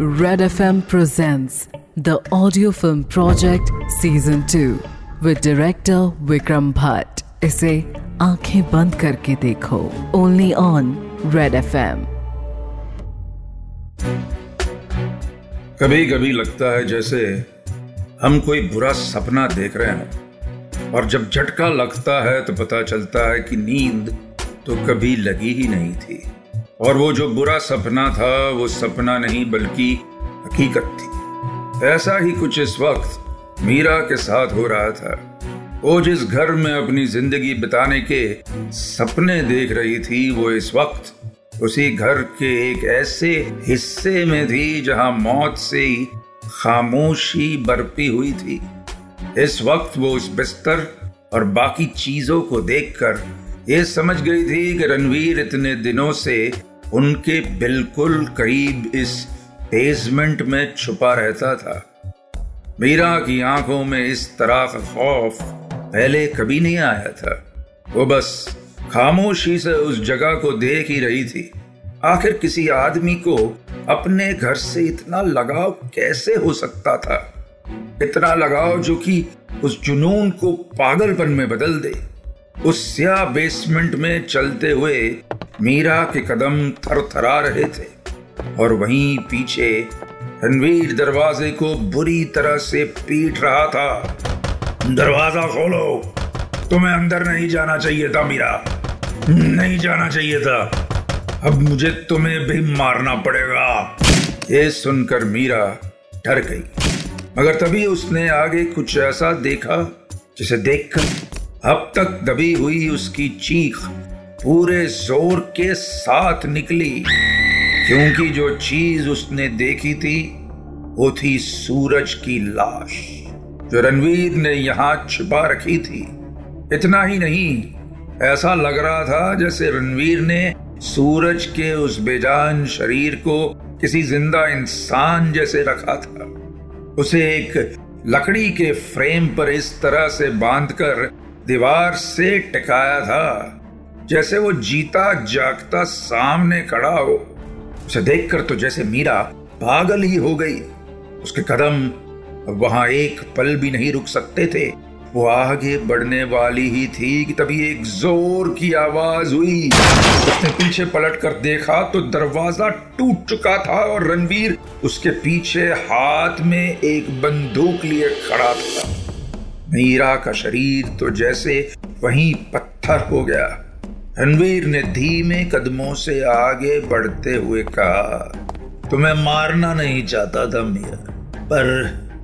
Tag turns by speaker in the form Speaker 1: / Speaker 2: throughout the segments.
Speaker 1: Red FM presents the audio film project season 2 with director Vikram Bhatt. इसे आँखें बंद करके देखो। ओनली ऑन रेड एफएम
Speaker 2: कभी कभी लगता है जैसे हम कोई बुरा सपना देख रहे हैं, और जब झटका लगता है तो पता चलता है कि नींद तो कभी लगी ही नहीं थी। और वो जो बुरा सपना था, वो सपना नहीं, बल्कि हकीकत थी। ऐसा ही कुछ इस वक्त मीरा के साथ हो रहा था। वो जिस घर में अपनी ज़िंदगी बिताने के सपने देख रही थी, वो इस वक्त उसी घर के एक ऐसे हिस्से में थी, जहाँ मौत से ही खामोशी बरपी हुई थी। इस वक्त वो उस बिस्तर और बाकी चीज़ों को देखकर ये समझ गई थी कि रणवीर इतने दिनों से उनके बिल्कुल करीब इस बेसमेंट में छुपा रहता था। मीरा की आँखों में इस तरह का खौफ पहले कभी नहीं आया था। वो बस खामोशी से उस जगह को देख ही रही थी। आखिर किसी आदमी को अपने घर से इतना लगाव कैसे हो सकता था? इतना लगाव जो कि उस जुनून को पागलपन में बदल दे। उस स्या बेसमेंट में चलते हुए मीरा के कदम थर थरा रहे थे और वहीं पीछे रणवीर दरवाजे को बुरी तरह से पीट रहा था। दरवाज़ा खोलो। तुम्हें अंदर नहीं जाना चाहिए था, मीरा। नहीं जाना चाहिए था। अब मुझे तुम्हें भी मारना पड़ेगा। ये सुनकर मीरा डर गई। मगर तभी उसने आगे कुछ ऐसा देखा जिसे देखकर अब तक दबी हुई उसकी चीख पूरे ज़ोर के साथ निकली, क्योंकि जो चीज़ उसने देखी थी, वो थी सूरज की लाश, जो रणवीर ने यहाँ छिपा रखी थी। इतना ही नहीं, ऐसा लग रहा था जैसे रणवीर ने सूरज के उस बेजान शरीर को किसी ज़िंदा इंसान जैसे रखा था। उसे एक लकड़ी के फ्रेम पर इस तरह से बांधकर दीवार से टिकाया था। जैसे वो जीता जागता सामने खड़ा हो, उसे देखकर तो जैसे मीरा पागल ही हो गई। उसके कदम अब वहाँ एक पल भी नहीं रुक सकते थे। वो आगे बढ़ने वाली ही थी कि तभी एक ज़ोर की आवाज़ हुई। उसने पीछे पलट कर देखा तो दरवाज़ा टूट चुका था और रणवीर उसके पीछे हाथ में एक बंदूक लिए खड़ा था। मीरा का शरीर तो जैसे वहीं पत्थर हो गया। रणवीर ने धीमे कदमों से आगे बढ़ते हुए कहा, तुम्हें मारना नहीं चाहता था मिया पर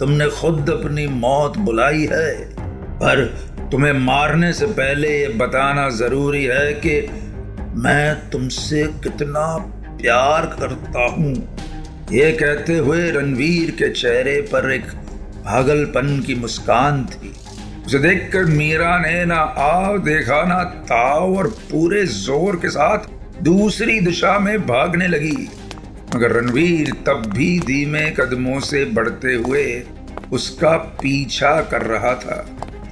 Speaker 2: तुमने खुद अपनी मौत बुलाई है। पर तुम्हें मारने से पहले ये बताना ज़रूरी है कि मैं तुमसे कितना प्यार करता हूँ। ये कहते हुए रणवीर के चेहरे पर एक पागलपन की मुस्कान थी। उसे देखकर मीरा ने ना आव देखा, ना ताव और पूरे ज़ोर के साथ दूसरी दिशा में भागने लगी। मगर रणवीर तब भी धीमे कदमों से बढ़ते हुए उसका पीछा कर रहा था।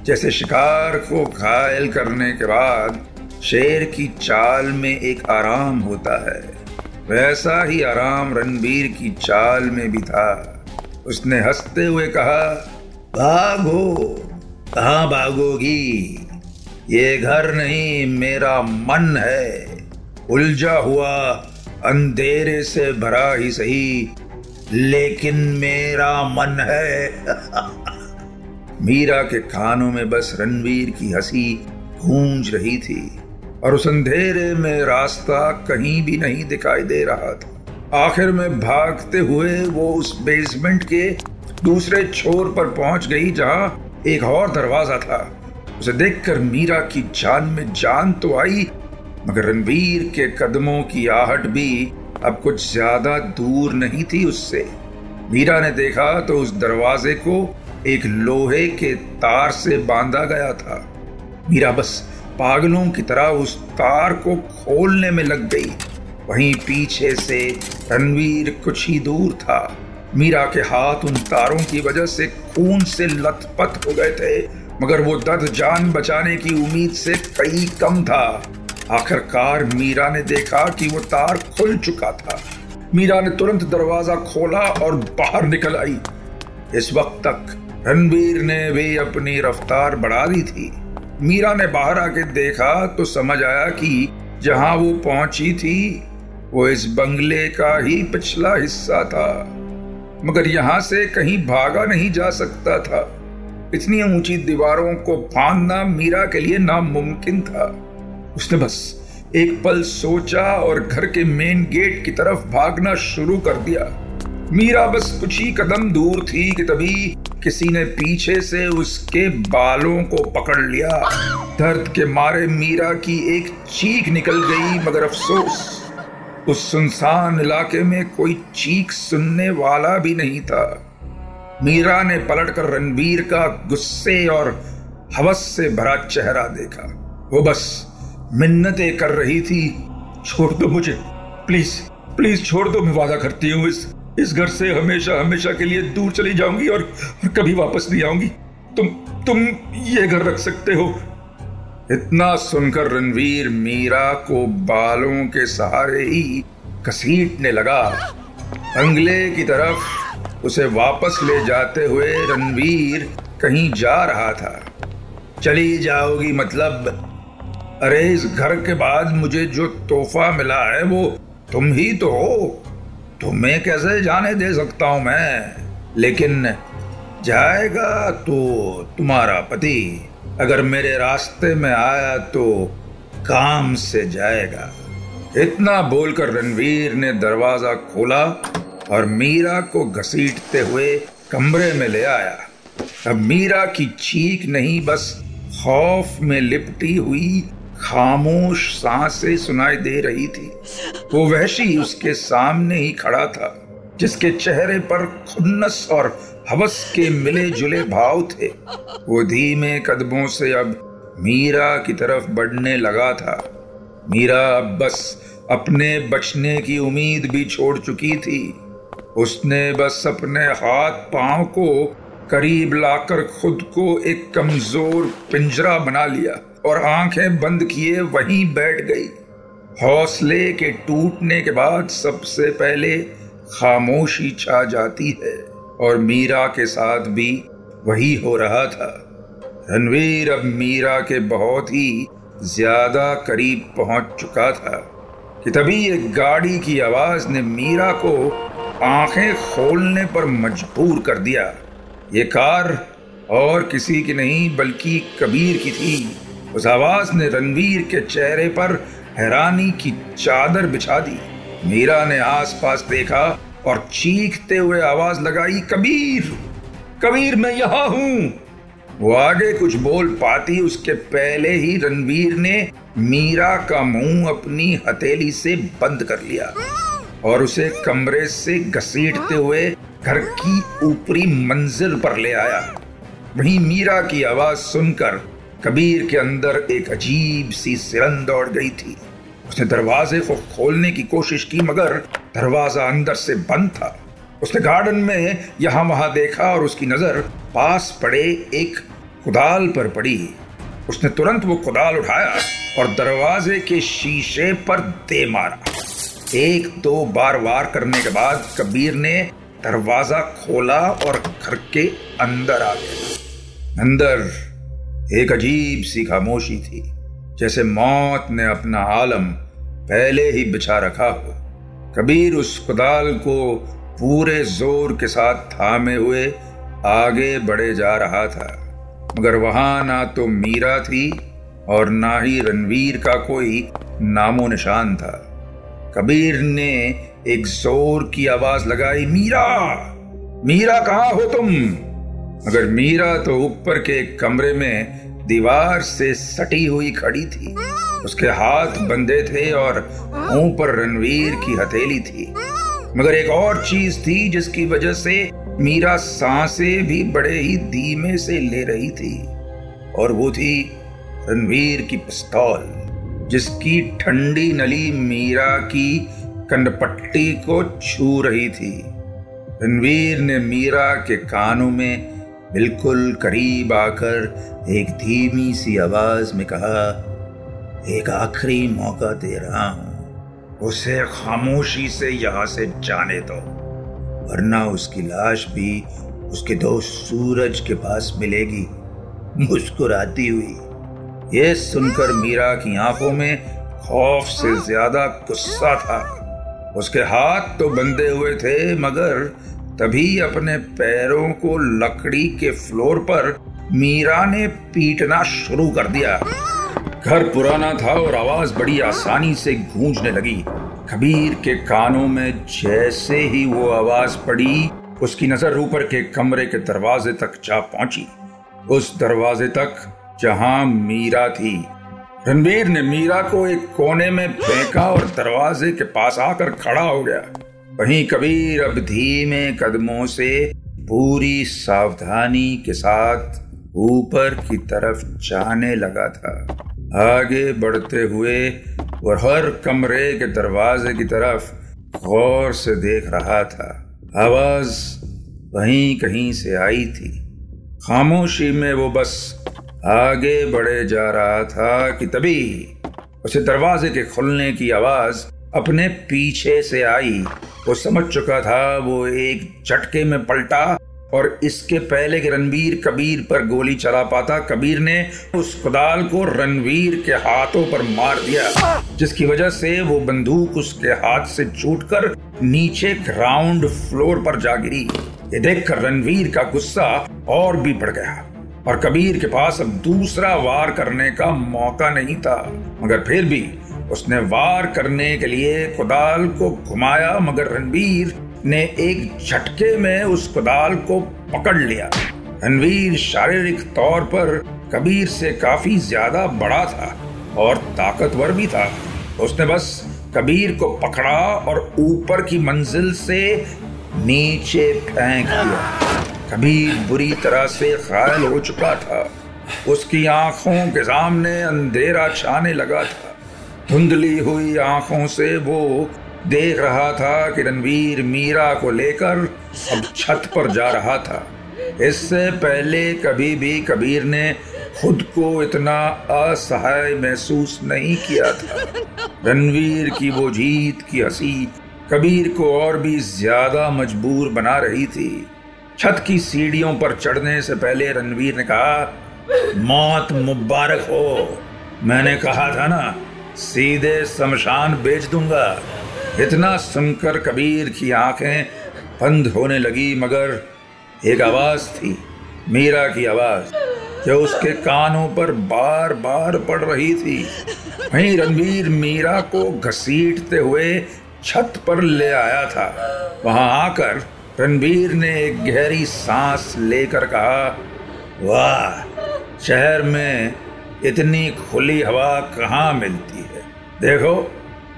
Speaker 2: जैसे शिकार को घायल करने के बाद शेर की चाल में एक आराम होता है, वैसा ही आराम रणबीर की चाल में भी था। उसने हँसते हुए कहा, भागो कहा भागोगी ये घर नहीं, मेरा मन है। उलझा हुआ, अंधेरे से भरा ही सही, लेकिन मेरा मन है। मीरा के कानों में बस रणवीर की हँसी गूंज रही थी, और उस अंधेरे में रास्ता कहीं भी नहीं दिखाई दे रहा था। आखिर में भागते हुए वो उस बेसमेंट के दूसरे छोर पर पहुँच गई, जहाँ एक और दरवाज़ा था। उसे देखकर मीरा की जान में जान तो आई, मगर रणवीर के कदमों की आहट भी अब कुछ ज़्यादा दूर नहीं थी उससे। मीरा ने देखा तो उस दरवाजे को एक लोहे के तार से बांधा गया था। मीरा बस पागलों की तरह उस तार को खोलने में लग गई। वहीं पीछे से रणवीर कुछ ही दूर था। मीरा के हाथ उन तारों की वजह से खून से लथपथ हो गए थे, मगर वो दर्द जान बचाने की उम्मीद से कई कम था। आखिरकार मीरा ने देखा कि वो तार खुल चुका था। मीरा ने तुरंत दरवाज़ा खोला और बाहर निकल आई। इस वक्त तक रणबीर ने भी अपनी रफ्तार बढ़ा दी थी। मीरा ने बाहर आके देखा तो समझ आया कि जहाँ वो पहुँची थी, वो इस बंगले का ही पिछला हिस्सा था। मगर यहाँ से कहीं भागा नहीं जा सकता था। इतनी ऊँची दीवारों को फांदना मीरा के लिए नामुमकिन था। उसने बस एक पल सोचा और घर के मेन गेट की तरफ़ भागना शुरू कर दिया। मीरा बस कुछ ही कदम दूर थी कि तभी किसी ने पीछे से उसके बालों को पकड़ लिया। दर्द के मारे मीरा की एक चीख निकल गई, मगर अफसोस उस सुनसान इलाके में कोई चीख सुनने वाला भी नहीं था। मीरा ने पलटकर रणबीर का गुस्से और हवस से भरा चेहरा देखा। वो बस मिन्नतें कर रही थी छोड़ दो मुझे प्लीज़ प्लीज़ छोड़ दो मैं वादा करती हूँ इस इस घर से हमेशा हमेशा के लिए दूर चली जाऊँगी और, और कभी वापस नहीं आऊँगी। तुम तुम ये घर रख सकते हो इतना सुनकर रणवीर मीरा को बालों के सहारे ही घसीटने लगा। बंगले की तरफ़ उसे वापस ले जाते हुए रणवीर कहीं जा रहा था। चली जाओगी मतलब? अरे, इस घर के बाद मुझे जो तोहफा मिला है वो तुम ही तो हो। तुम्हें कैसे जाने दे सकता हूँ मैं? लेकिन जाएगा तो तुम्हारा पति। अगर मेरे रास्ते में आया तो काम से जाएगा। इतना बोलकर रणवीर ने दरवाज़ा खोला और मीरा को घसीटते हुए कमरे में ले आया। अब मीरा की चीख नहीं, बस खौफ में लिपटी हुई खामोश साँसें सुनाई दे रही थी। वो वहशी उसके सामने ही खड़ा था, जिसके चेहरे पर खुन्नस और हवस के मिले जुले भाव थे। वो धीमे कदमों से अब मीरा की तरफ़ बढ़ने लगा था। मीरा अब बस अपने बचने की उम्मीद भी छोड़ चुकी थी। उसने बस अपने हाथ पाँव को करीब लाकर खुद को एक कमज़ोर पिंजरा बना लिया और आँखें बंद किए वहीं बैठ गई। हौसले के टूटने के बाद सबसे पहले खामोशी छा जाती है। और मीरा के साथ भी वही हो रहा था। रणवीर अब मीरा के बहुत ही ज़्यादा करीब पहुँच चुका था कि तभी एक गाड़ी की आवाज़ ने मीरा को आँखें खोलने पर मजबूर कर दिया। ये कार और किसी की नहीं, बल्कि कबीर की थी। उस आवाज़ ने रणवीर के चेहरे पर हैरानी की चादर बिछा दी। मीरा ने आसपास देखा और चीखते हुए आवाज़ लगाई, कबीर कबीर, मैं यहाँ हूँ। वो आगे कुछ बोल पाती, उसके पहले ही रणवीर ने मीरा का मुँह अपनी हथेली से बंद कर लिया और उसे कमरे से घसीटते हुए घर की ऊपरी मंजिल पर ले आया। वहीं मीरा की आवाज़ सुनकर कबीर के अंदर एक अजीब सी सिरन दौड़ गई थी। उसने दरवाजे को खोलने की कोशिश की, मगर दरवाज़ा अंदर से बंद था। उसने गार्डन में यहाँ वहाँ देखा और उसकी नज़र पास पड़े एक कुदाल पर पड़ी। उसने तुरंत वो कुदाल उठाया और दरवाजे के शीशे पर दे मारा। एक दो बार वार करने के बाद कबीर ने दरवाज़ा खोला और घर के अंदर आ गया। अंदर एक अजीब सी खामोशी थी, जैसे मौत ने अपना आलम पहले ही बिछा रखा हो। कबीर उस कुदाल को पूरे ज़ोर के साथ थामे हुए आगे बढ़े जा रहा था। मगर वहाँ ना तो मीरा थी और ना ही रणवीर का कोई नामो निशान था। कबीर ने एक ज़ोर की आवाज़ लगाई, मीरा! मीरा, कहा हो तुम? मगर मीरा तो ऊपर के कमरे में दीवार से सटी हुई खड़ी थी। उसके हाथ बंधे थे और मुँह पर रणवीर की हथेली थी। मगर एक और चीज़ थी जिसकी वजह से मीरा साँसें भी बड़े ही धीमे से ले रही थी, और वो थी रणवीर की पिस्तौल, जिसकी ठंडी नली मीरा की कंडपट्टी को छू रही थी। रणवीर ने मीरा के कानों में बिल्कुल करीब आकर एक धीमी सी आवाज़ में कहा, एक आखिरी मौका दे रहा हूँ। उसे खामोशी से यहाँ से जाने दो, वरना उसकी लाश भी उसके दोस्त सूरज के पास मिलेगी। मुस्कुराती हुई यह सुनकर मीरा की आँखों में खौफ से ज़्यादा गुस्सा था। उसके हाथ तो बंधे हुए थे, मगर तभी अपने पैरों को लकड़ी के फ्लोर पर मीरा ने पीटना शुरू कर दिया। घर पुराना था और आवाज़ बड़ी आसानी से गूंजने लगी। कबीर के कानों में जैसे ही वो आवाज़ पड़ी, उसकी नज़र ऊपर के कमरे के दरवाजे तक जा पहुँची। उस दरवाजे तक जहाँ मीरा थी। रणबीर ने मीरा को एक कोने में फेंका और दरवाजे के पास आकर खड़ा हो गया। वहीं कबीर अब धीमे कदमों से, पूरी सावधानी के साथ ऊपर की तरफ़ जाने लगा था। आगे बढ़ते हुए और हर कमरे के दरवाजे की तरफ़ गौर से देख रहा था। आवाज़ वहीं कहीं से आई थी। खामोशी में वो बस आगे बढ़े जा रहा था कि तभी उसे दरवाजे के खुलने की आवाज़ अपने पीछे से आई। वो समझ चुका था, वो एक झटके में पलटा और इसके पहले कि रणवीर कबीर पर गोली चला पाता। कबीर ने उस कुदाल को रणवीर के हाथों पर मार दिया, जिसकी वजह से वो बंदूक उसके हाथ से छूटकर नीचे ग्राउंड फ्लोर पर जा गिरी। ये देखकर रणवीर का गुस्सा और भी बढ़ गया और कबीर के पास अब दूसरा वार करने का मौका नहीं था। मगर फिर भी उसने वार करने के लिए कुदाल को घुमाया, मगर रणवीर ने एक झटके में उस कुदाल को पकड़ लिया। रणवीर शारीरिक तौर पर कबीर से काफ़ी ज़्यादा बड़ा था और ताकतवर भी था। उसने बस कबीर को पकड़ा और ऊपर की मंजिल से नीचे फेंक दिया। कबीर बुरी तरह से घायल हो चुका था। उसकी आँखों के सामने अंधेरा छाने लगा था। धुंधली हुई आँखों से वो देख रहा था कि रणवीर मीरा को लेकर अब छत पर जा रहा था। इससे पहले कभी भी कबीर ने खुद को इतना असहाय महसूस नहीं किया था। रणवीर की वो जीत की हँसी कबीर को और भी ज़्यादा मजबूर बना रही थी। छत की सीढ़ियों पर चढ़ने से पहले रणवीर ने कहा, मौत मुबारक हो। मैंने कहा था ना सीधे शमशान बेच दूँगा। इतना सुनकर कबीर की आँखें बंद होने लगी, मगर एक आवाज़ थी, मीरा की आवाज़, जो उसके कानों पर बार बार पड़ रही थी। वहीं रणवीर मीरा को घसीटते हुए छत पर ले आया था। वहाँ आकर रणवीर ने एक गहरी सांस लेकर कहा, वाह, शहर में इतनी खुली हवा कहाँ मिलती? देखो,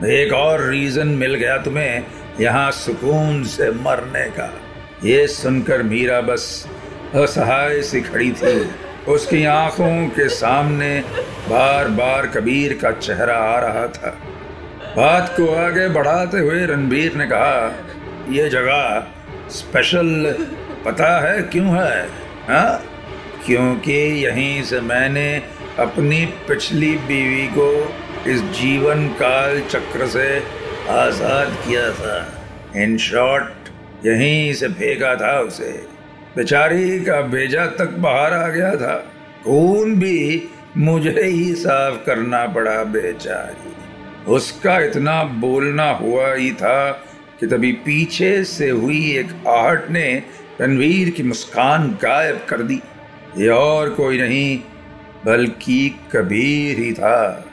Speaker 2: एक और रीजन मिल गया तुम्हें यहाँ सुकून से मरने का। ये सुनकर मीरा बस असहाय सी खड़ी थी। उसकी आँखों के सामने बार बार कबीर का चेहरा आ रहा था। बात को आगे बढ़ाते हुए रणबीर ने कहा यह जगह स्पेशल पता है क्यों है, हा? क्योंकि यहीं से मैंने अपनी पिछली बीवी को इस जीवन काल चक्र से आज़ाद किया था। इन शॉर्ट यहीं से फेंका था उसे। बेचारी का भेजा तक बाहर आ गया था। खून भी मुझे ही साफ़ करना पड़ा, बेचारी। उसका इतना बोलना हुआ ही था कि तभी पीछे से हुई एक आहट ने रणवीर की मुस्कान गायब कर दी। ये और कोई नहीं, बल्कि कबीर ही था।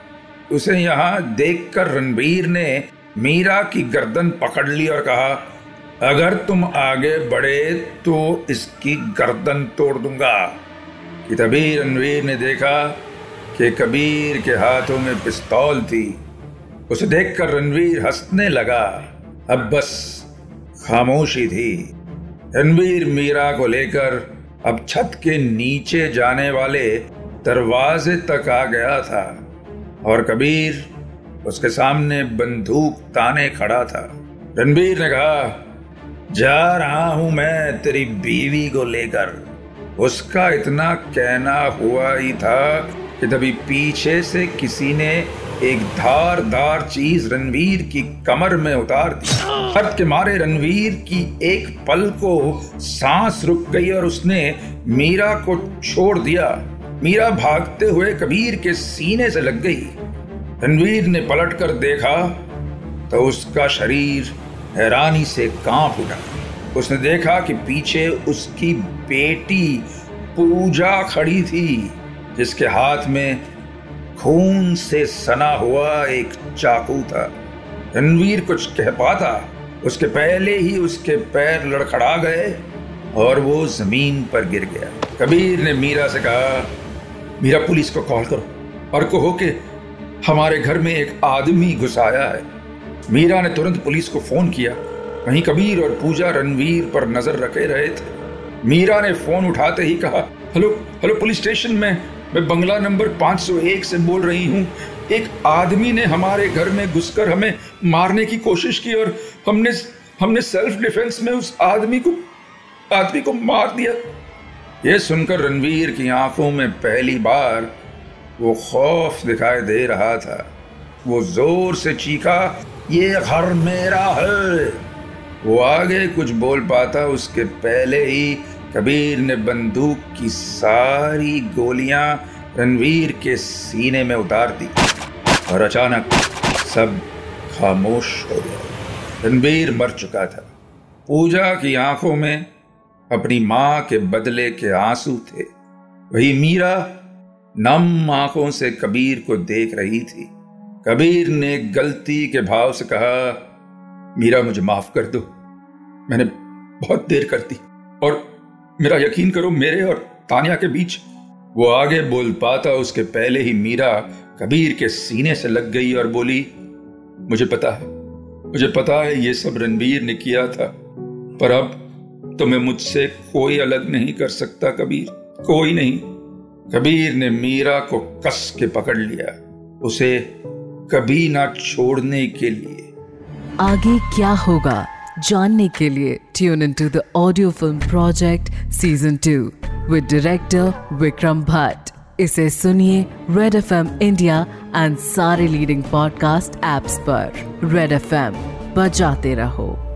Speaker 2: उसे यहाँ देखकर रणबीर ने मीरा की गर्दन पकड़ ली और कहा, अगर तुम आगे बढ़े तो इसकी गर्दन तोड़ दूँगा। कि तभी रणवीर ने देखा कि कबीर के हाथों में पिस्तौल थी। उसे देखकर रणवीर हंसने लगा। अब बस खामोशी थी। रणवीर मीरा को लेकर अब छत के नीचे जाने वाले दरवाजे तक आ गया था। और कबीर, उसके सामने बंदूक ताने खड़ा था। रणबीर ने कहा, जा रहा हूँ मैं तेरी बीवी को लेकर। उसका इतना कहना हुआ ही था कि तभी पीछे से किसी ने एक धारदार चीज़ रणवीर की कमर में उतार दी। दर्द के मारे रणवीर की एक पल को सांस रुक गई और उसने मीरा को छोड़ दिया। मीरा भागते हुए कबीर के सीने से लग गई। रणवीर ने पलट कर देखा तो उसका शरीर हैरानी से काँप उठा। उसने देखा कि पीछे उसकी बेटी पूजा खड़ी थी, जिसके हाथ में खून से सना हुआ एक चाकू था। रणवीर कुछ कह पाता, उसके पहले ही उसके पैर लड़खड़ा गए और वो ज़मीन पर गिर गया। कबीर ने मीरा से कहा मीरा पुलिस को कॉल करो और कहो कि हमारे घर में एक आदमी घुसाया है। मीरा ने तुरंत पुलिस को फ़ोन किया। वहीं कबीर और पूजा रणवीर पर नज़र रखे रहे थे। मीरा ने फ़ोन उठाते ही कहा, हेलो हेलो, पुलिस स्टेशन में, मैं बंगला नंबर 501 से बोल रही हूँ। एक आदमी ने हमारे घर में घुसकर हमें मारने की कोशिश की और हमने हमने सेल्फ डिफेंस में उस आदमी को आदमी को मार दिया। ये सुनकर रणवीर की आँखों में पहली बार वो खौफ दिखाई दे रहा था। वो ज़ोर से चीखा, ये घर मेरा है। वो आगे कुछ बोल पाता, उसके पहले ही कबीर ने बंदूक की सारी गोलियाँ रणवीर के सीने में उतार दी और अचानक सब खामोश हो गया रणवीर मर चुका था। पूजा की आँखों में अपनी माँ के बदले के आँसू थे। वही मीरा नम आँखों से कबीर को देख रही थी। कबीर ने गलती के भाव से कहा, मीरा, मुझे माफ़ कर दो। मैंने बहुत देर कर दी। और मेरा यकीन करो, मेरे और तानिया के बीच वो आगे बोल पाता। उसके पहले ही मीरा कबीर के सीने से लग गई और बोली, मुझे पता है, मुझे पता है, ये सब रणबीर ने किया था। पर अब तुम्हें मुझसे कोई अलग नहीं कर सकता, कबीर। कोई नहीं। कबीर ने मीरा को कस के पकड़ लिया। उसे कभी ना छोड़ने के लिए।
Speaker 1: आगे क्या होगा, जानने के लिए tune in to the audio film project season two with director Vikram Bhatt इसे सुनिए Red F M India and सारे लीडिंग पॉडकास्ट एप्स पर। रेड एफ़ एम बजाते रहो।